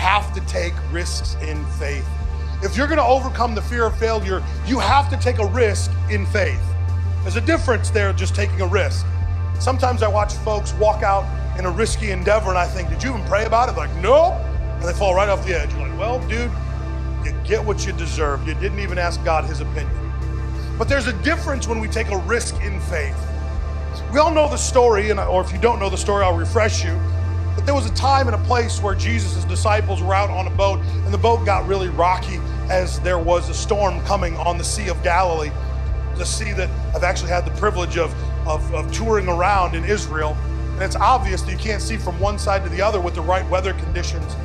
have to take risks in faith. If you're going to overcome the fear of failure, you have to take a risk in faith. There's a difference there just taking a risk. Sometimes I watch folks walk out in a risky endeavor and I think, did you even pray about it? Like, nope. And they fall right off the edge. You're like, well, dude, you get what you deserve. You didn't even ask God his opinion. But there's a difference when we take a risk in faith. We all know the story, and or if you don't know the story, I'll refresh you. But there was a time and a place where Jesus' disciples were out on a boat, and the boat got really rocky as there was a storm coming on the Sea of Galilee. The sea that I've actually had the privilege of, of, of touring around in Israel. And it's obvious that you can't see from one side to the other with the right weather conditions.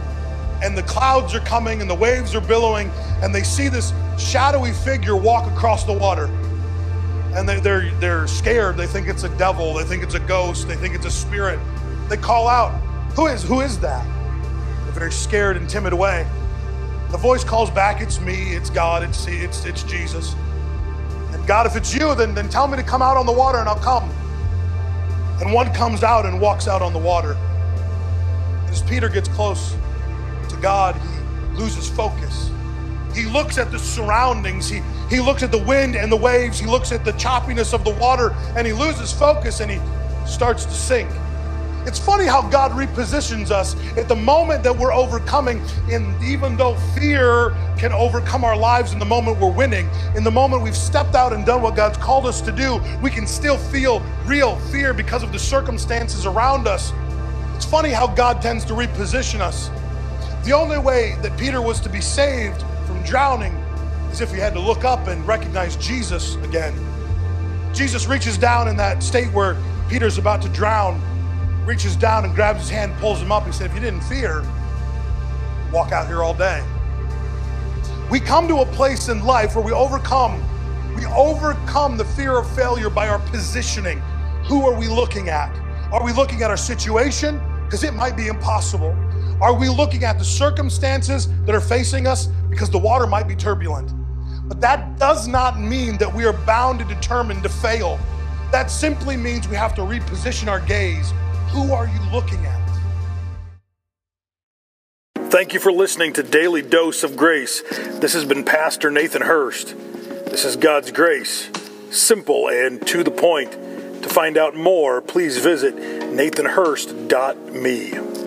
And the clouds are coming and the waves are billowing, and they see this shadowy figure walk across the water. And they, they're, they're scared. They think it's a devil. They think it's a ghost. They think it's a spirit. They call out, Who is, who is that? In a very scared and timid way. The voice calls back, It's me, it's God, it's, it's, it's Jesus. And God, if it's you, then, then tell me to come out on the water and I'll come. And one comes out and walks out on the water. As Peter gets close to God, he loses focus. He looks at the surroundings. He, he looks at the wind and the waves. He looks at the choppiness of the water and he loses focus and he starts to sink. It's funny how God repositions us at the moment that we're overcoming. And even though fear can overcome our lives in the moment we're winning, in the moment we've stepped out and done what God's called us to do, we can still feel real fear because of the circumstances around us. It's funny how God tends to reposition us. The only way that Peter was to be saved from drowning is if he had to look up and recognize Jesus again. Jesus reaches down in that state where Peter's about to drown reaches down and grabs his hand, pulls him up. He said, If you didn't fear, walk out here all day. We come to a place in life where we overcome, we overcome the fear of failure by our positioning. Who are we looking at? Are we looking at our situation? Because it might be impossible. Are we looking at the circumstances that are facing us? Because the water might be turbulent. But that does not mean that we are bound and determined to fail. That simply means we have to reposition our gaze who are you looking at? Thank you for listening to Daily Dose of Grace. This has been Pastor Nathan Hurst. This is God's grace, simple and to the point. To find out more, please visit nathanhurst.me.